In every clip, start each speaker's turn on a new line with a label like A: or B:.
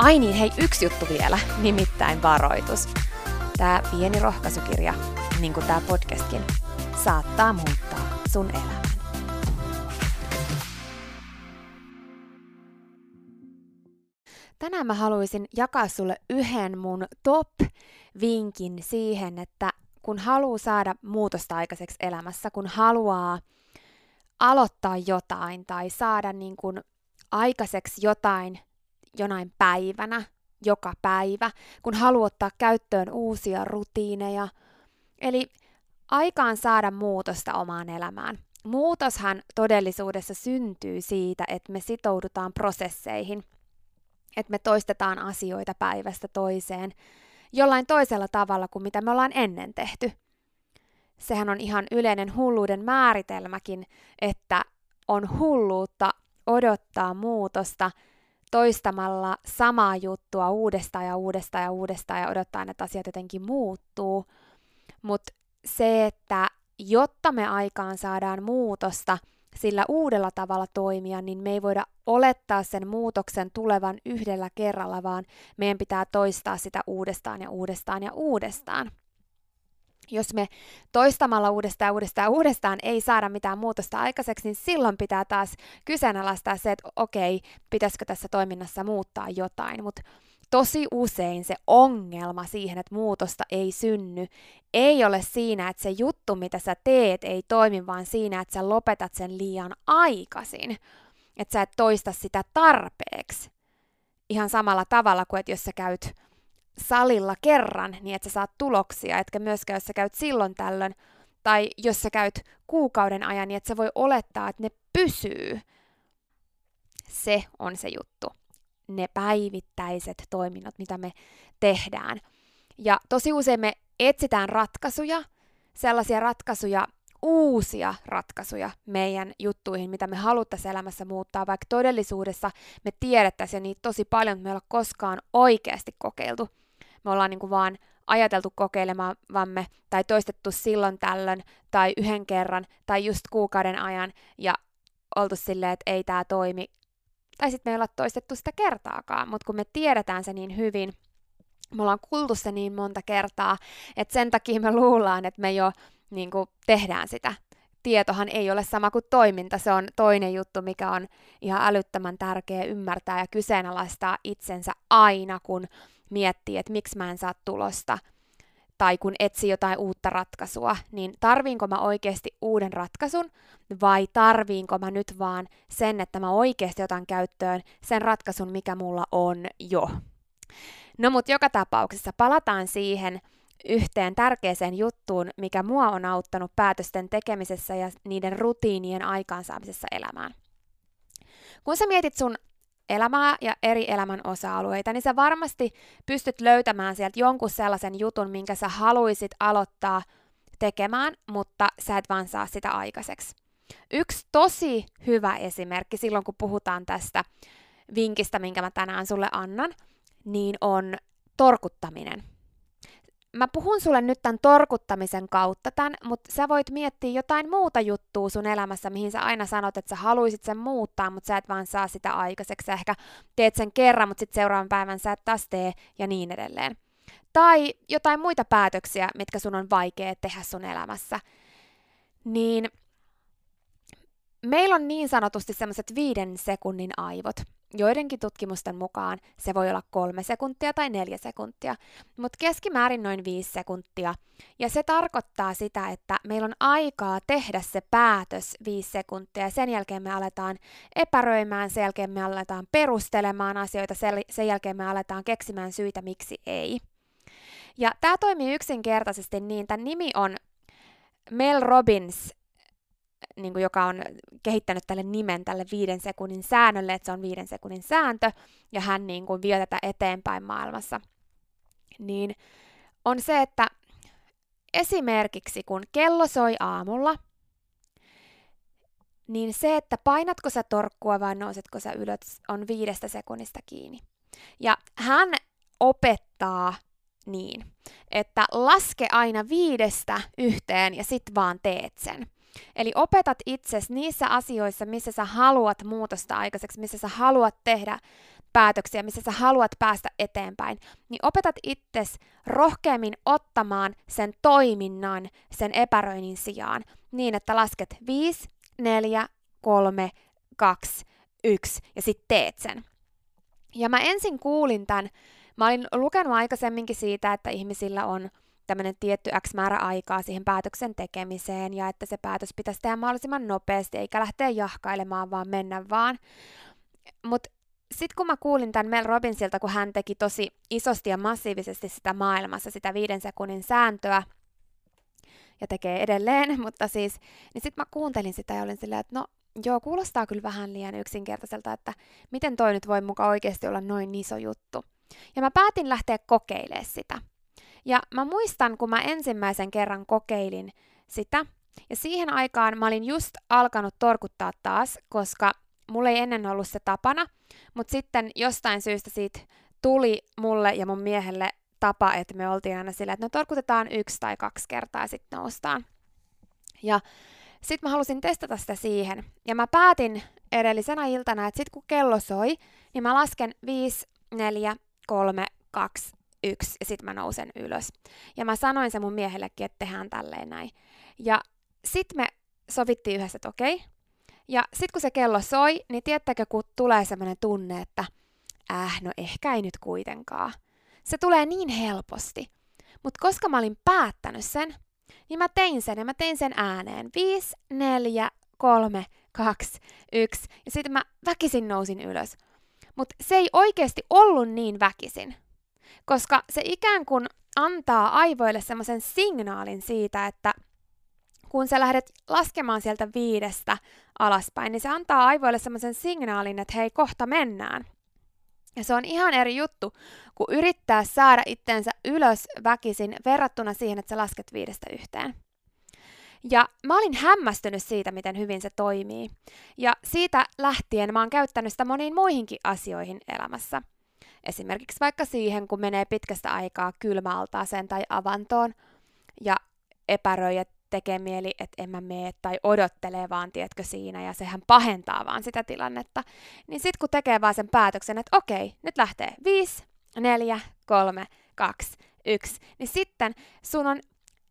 A: Ai niin, hei, yksi juttu vielä, nimittäin varoitus. Tämä pieni rohkaisukirja, niin kuin tämä podcastkin, saattaa muuttaa sun elämän. Tänään mä haluaisin jakaa sulle yhden mun top-vinkin siihen, että kun haluaa saada muutosta aikaiseksi elämässä, kun haluaa aloittaa jotain tai saada niin kuin aikaiseksi jotain jonain päivänä, joka päivä, kun haluaa ottaa käyttöön uusia rutiineja. Eli aikaan saada muutosta omaan elämään. Muutoshan todellisuudessa syntyy siitä, että me sitoudutaan prosesseihin, että me toistetaan asioita päivästä toiseen jollain toisella tavalla kuin mitä me ollaan ennen tehty. Sehän on ihan yleinen hulluuden määritelmäkin, että on hulluutta odottaa muutosta – toistamalla samaa juttua uudestaan ja uudestaan ja uudestaan ja odottaa, että asiat jotenkin muuttuu. Mutta se, että jotta me aikaan saadaan muutosta sillä uudella tavalla toimia, niin me ei voida olettaa sen muutoksen tulevan yhdellä kerralla, vaan meidän pitää toistaa sitä uudestaan ja uudestaan ja uudestaan jos me toistamalla uudestaan ja uudestaan ja uudestaan ei saada mitään muutosta aikaiseksi, niin silloin pitää taas kyseenalaistaa se, että okei, pitäisikö tässä toiminnassa muuttaa jotain, mutta tosi usein se ongelma siihen, että muutosta ei synny, ei ole siinä, että se juttu, mitä sä teet, ei toimi, vaan siinä, että sä lopetat sen liian aikaisin. Että sä et toista sitä tarpeeksi. Ihan samalla tavalla kuin, että jos sä käyt salilla kerran, niin että sä saat tuloksia, etkä myöskään jos sä käyt silloin tällöin, tai jos sä käyt kuukauden ajan, niin että sä voi olettaa, että ne pysyy. Se on se juttu. Ne päivittäiset toiminnot, mitä me tehdään. Ja tosi usein me etsitään ratkaisuja, sellaisia ratkaisuja, uusia ratkaisuja meidän juttuihin, mitä me haluttaisiin elämässä muuttaa, vaikka todellisuudessa me tiedettäisiin niitä tosi paljon, mutta me ei olla koskaan oikeasti kokeiltu me ollaan niin kuin vaan ajateltu kokeilemamme tai toistettu silloin tällöin tai yhden kerran tai just kuukauden ajan ja oltu silleen, että ei tämä toimi. Tai sitten me ei olla toistettu sitä kertaakaan, mutta kun me tiedetään se niin hyvin, me ollaan kuultu se niin monta kertaa, että sen takia me luullaan, että me jo niin kuin, tehdään sitä. Tietohan ei ole sama kuin toiminta, se on toinen juttu, mikä on ihan älyttömän tärkeä ymmärtää ja kyseenalaistaa itsensä aina, kun miettii, että miksi mä en saa tulosta. tai kun etsi jotain uutta ratkaisua, niin tarviinko mä oikeasti uuden ratkaisun vai tarviinko mä nyt vaan sen, että mä oikeasti otan käyttöön sen ratkaisun, mikä mulla on jo. No mut joka tapauksessa palataan siihen yhteen tärkeäseen juttuun, mikä mua on auttanut päätösten tekemisessä ja niiden rutiinien aikaansaamisessa elämään. Kun sä mietit sun elämää ja eri elämän osa-alueita, niin sä varmasti pystyt löytämään sieltä jonkun sellaisen jutun, minkä sä haluisit aloittaa tekemään, mutta sä et vaan saa sitä aikaiseksi. Yksi tosi hyvä esimerkki silloin, kun puhutaan tästä vinkistä, minkä mä tänään sulle annan, niin on torkuttaminen mä puhun sulle nyt tämän torkuttamisen kautta tämän, mutta sä voit miettiä jotain muuta juttua sun elämässä, mihin sä aina sanot, että sä haluisit sen muuttaa, mutta sä et vaan saa sitä aikaiseksi. Sä ehkä teet sen kerran, mutta sitten seuraavan päivän sä et taas tee ja niin edelleen. Tai jotain muita päätöksiä, mitkä sun on vaikea tehdä sun elämässä. Niin meillä on niin sanotusti semmoiset viiden sekunnin aivot. Joidenkin tutkimusten mukaan se voi olla kolme sekuntia tai neljä sekuntia, mutta keskimäärin noin viisi sekuntia. Ja se tarkoittaa sitä, että meillä on aikaa tehdä se päätös viisi sekuntia. Sen jälkeen me aletaan epäröimään, sen jälkeen me aletaan perustelemaan asioita, sen jälkeen me aletaan keksimään syitä, miksi ei. Ja tämä toimii yksinkertaisesti niin, tämän nimi on Mel Robbins niin kuin, joka on kehittänyt tälle nimen tälle viiden sekunnin säännölle, että se on viiden sekunnin sääntö, ja hän niin kuin, vie tätä eteenpäin maailmassa, niin on se, että esimerkiksi kun kello soi aamulla, niin se, että painatko sä torkkua vai nousetko sä ylös, on viidestä sekunnista kiinni. Ja hän opettaa niin, että laske aina viidestä yhteen ja sit vaan teet sen. Eli opetat itses niissä asioissa, missä sä haluat muutosta aikaiseksi, missä sä haluat tehdä päätöksiä, missä sä haluat päästä eteenpäin, niin opetat itses rohkeammin ottamaan sen toiminnan sen epäröinnin sijaan niin, että lasket 5, 4, 3, 2, 1 ja sitten teet sen. Ja mä ensin kuulin tämän, mä olin lukenut aikaisemminkin siitä, että ihmisillä on tämmöinen tietty X määrä aikaa siihen päätöksen tekemiseen ja että se päätös pitäisi tehdä mahdollisimman nopeasti eikä lähteä jahkailemaan, vaan mennä vaan. Mutta sitten kun mä kuulin tämän Mel Robbinsilta, kun hän teki tosi isosti ja massiivisesti sitä maailmassa, sitä viiden sekunnin sääntöä, ja tekee edelleen, mutta siis, niin sitten mä kuuntelin sitä ja olin silleen, että no joo, kuulostaa kyllä vähän liian yksinkertaiselta, että miten toi nyt voi mukaan oikeasti olla noin iso juttu. Ja mä päätin lähteä kokeilemaan sitä. Ja mä muistan, kun mä ensimmäisen kerran kokeilin sitä, ja siihen aikaan mä olin just alkanut torkuttaa taas, koska mulla ei ennen ollut se tapana, mutta sitten jostain syystä siitä tuli mulle ja mun miehelle tapa, että me oltiin aina sillä, että no torkutetaan yksi tai kaksi kertaa ja sitten noustaan. Ja sitten mä halusin testata sitä siihen. Ja mä päätin edellisenä iltana, että sitten kun kello soi, niin mä lasken 5, 4, 3, 2, yksi, ja sitten mä nousen ylös. Ja mä sanoin se mun miehellekin, että tehdään tälleen näin. Ja sitten me sovittiin yhdessä, että okei. Okay. Ja sitten kun se kello soi, niin tiettäkö, kun tulee semmoinen tunne, että äh, no ehkä ei nyt kuitenkaan. Se tulee niin helposti. Mutta koska mä olin päättänyt sen, niin mä tein sen ja mä tein sen ääneen. 5, 4, 3, 2, 1. Ja sitten mä väkisin nousin ylös. Mutta se ei oikeasti ollut niin väkisin, koska se ikään kuin antaa aivoille semmoisen signaalin siitä, että kun sä lähdet laskemaan sieltä viidestä alaspäin, niin se antaa aivoille semmoisen signaalin, että hei, kohta mennään. Ja se on ihan eri juttu, kun yrittää saada itsensä ylös väkisin verrattuna siihen, että sä lasket viidestä yhteen. Ja mä olin hämmästynyt siitä, miten hyvin se toimii. Ja siitä lähtien mä oon käyttänyt sitä moniin muihinkin asioihin elämässä. Esimerkiksi vaikka siihen, kun menee pitkästä aikaa kylmäaltaaseen tai avantoon ja epäröi ja tekee mieli, että en mä mene tai odottelee vaan, tietkö siinä, ja sehän pahentaa vaan sitä tilannetta. Niin sitten kun tekee vaan sen päätöksen, että okei, nyt lähtee 5, 4, 3, 2, 1, niin sitten sun on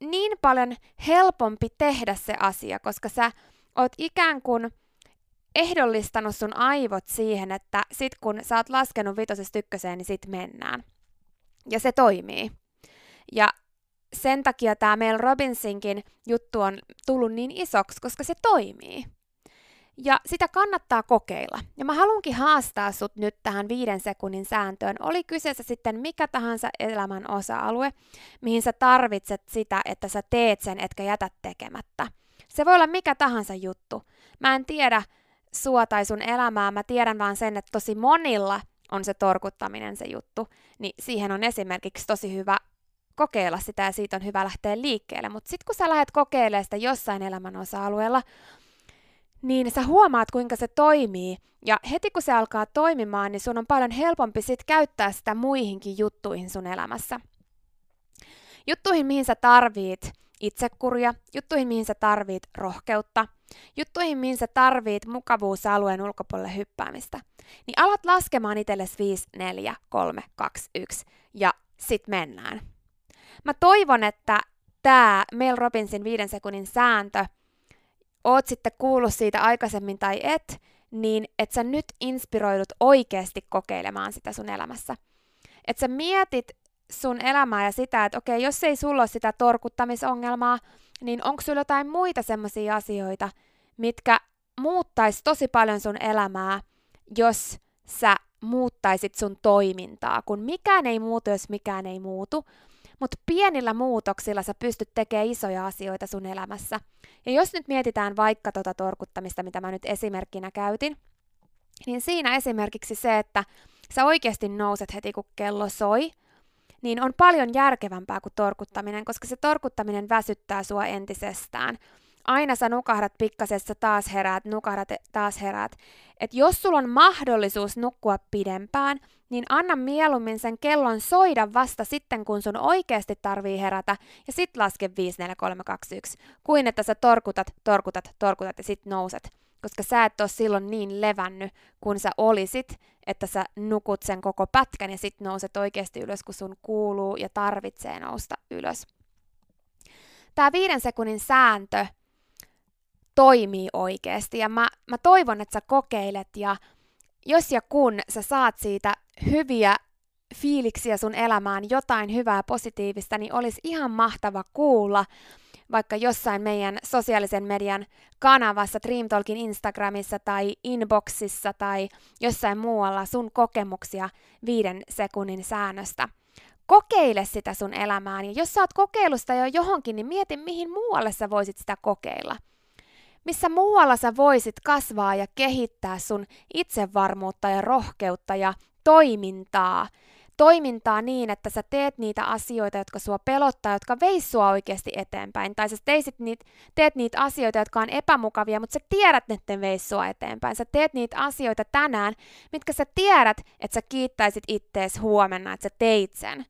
A: niin paljon helpompi tehdä se asia, koska sä oot ikään kuin ehdollistanut sun aivot siihen, että sit kun sä oot laskenut vitosesta ykköseen, niin sit mennään. Ja se toimii. Ja sen takia tämä Mel Robinsinkin juttu on tullut niin isoksi, koska se toimii. Ja sitä kannattaa kokeilla. Ja mä haluankin haastaa sut nyt tähän viiden sekunnin sääntöön. Oli kyseessä sitten mikä tahansa elämän osa-alue, mihin sä tarvitset sitä, että sä teet sen, etkä jätä tekemättä. Se voi olla mikä tahansa juttu. Mä en tiedä sua tai sun elämää, mä tiedän vaan sen, että tosi monilla on se torkuttaminen se juttu. Niin siihen on esimerkiksi tosi hyvä kokeilla sitä ja siitä on hyvä lähteä liikkeelle. Mutta sitten kun sä lähdet kokeilemaan sitä jossain elämän osa-alueella, niin sä huomaat, kuinka se toimii. Ja heti kun se alkaa toimimaan, niin sun on paljon helpompi sit käyttää sitä muihinkin juttuihin sun elämässä. Juttuihin, mihin sä tarvit itsekuria, juttuihin, mihin sä tarvit rohkeutta, juttuihin, mihin sä tarvit mukavuusalueen ulkopuolelle hyppäämistä. Niin alat laskemaan itsellesi 5, 4, 3, 2, 1 ja sit mennään. Mä toivon, että tämä Mel Robinsin viiden sekunnin sääntö – oot sitten kuullut siitä aikaisemmin tai et, niin että sä nyt inspiroidut oikeasti kokeilemaan sitä sun elämässä. Että sä mietit sun elämää ja sitä, että okei, jos ei sulla ole sitä torkuttamisongelmaa, niin onko sulla jotain muita semmoisia asioita, mitkä muuttaisi tosi paljon sun elämää, jos sä muuttaisit sun toimintaa, kun mikään ei muutu, jos mikään ei muutu, mutta pienillä muutoksilla sä pystyt tekemään isoja asioita sun elämässä. Ja jos nyt mietitään vaikka tota torkuttamista, mitä mä nyt esimerkkinä käytin, niin siinä esimerkiksi se, että sä oikeasti nouset heti kun kello soi, niin on paljon järkevämpää kuin torkuttaminen, koska se torkuttaminen väsyttää sua entisestään aina sä nukahdat pikkasessa, taas heräät, nukahdat, taas heräät. Et jos sulla on mahdollisuus nukkua pidempään, niin anna mieluummin sen kellon soida vasta sitten, kun sun oikeasti tarvii herätä, ja sit laske 5, 4, 3, 2, 1, kuin että sä torkutat, torkutat, torkutat ja sit nouset. Koska sä et ole silloin niin levännyt, kun sä olisit, että sä nukut sen koko pätkän ja sit nouset oikeasti ylös, kun sun kuuluu ja tarvitsee nousta ylös. Tämä viiden sekunnin sääntö toimii oikeasti. Ja mä, mä toivon, että sä kokeilet ja jos ja kun sä saat siitä hyviä fiiliksiä sun elämään, jotain hyvää positiivista, niin olisi ihan mahtava kuulla vaikka jossain meidän sosiaalisen median kanavassa, Dreamtalkin Instagramissa tai inboxissa tai jossain muualla sun kokemuksia viiden sekunnin säännöstä. Kokeile sitä sun elämään ja jos sä oot kokeilusta jo johonkin, niin mieti mihin muualle sä voisit sitä kokeilla – missä muualla sä voisit kasvaa ja kehittää sun itsevarmuutta ja rohkeutta ja toimintaa. Toimintaa niin, että sä teet niitä asioita, jotka sua pelottaa, jotka veis sua oikeasti eteenpäin. Tai sä teisit niit, teet niitä asioita, jotka on epämukavia, mutta sä tiedät, että ne veis sua eteenpäin. Sä teet niitä asioita tänään, mitkä sä tiedät, että sä kiittäisit ittees huomenna, että sä teit sen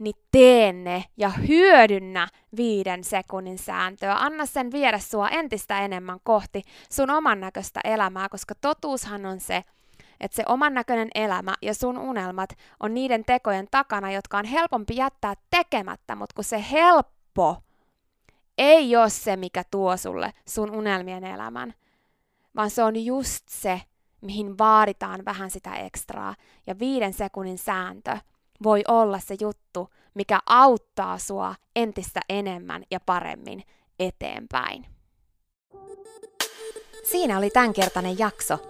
A: niin tee ne ja hyödynnä viiden sekunnin sääntöä. Anna sen viedä sua entistä enemmän kohti sun oman näköistä elämää, koska totuushan on se, että se oman näköinen elämä ja sun unelmat on niiden tekojen takana, jotka on helpompi jättää tekemättä, mutta kun se helppo ei ole se, mikä tuo sulle sun unelmien elämän, vaan se on just se, mihin vaaditaan vähän sitä ekstraa. Ja viiden sekunnin sääntö voi olla se juttu, mikä auttaa sua entistä enemmän ja paremmin eteenpäin. Siinä oli tämänkertainen jakso.